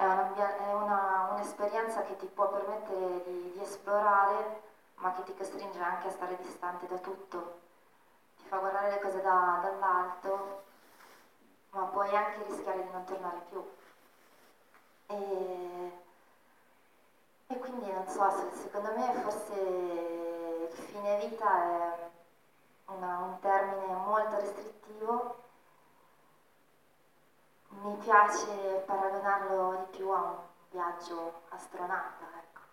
è, un'esperienza che ti può permettere di, di esplorare, ma che ti costringe anche a stare distante da tutto. Ti fa guardare le cose da, dall'alto, ma puoi anche rischiare di non tornare più. E, e quindi non so, secondo me forse il fine vita è una, un termine molto restrittivo. Mi piace paragonarlo di più a un viaggio astronauta, ecco.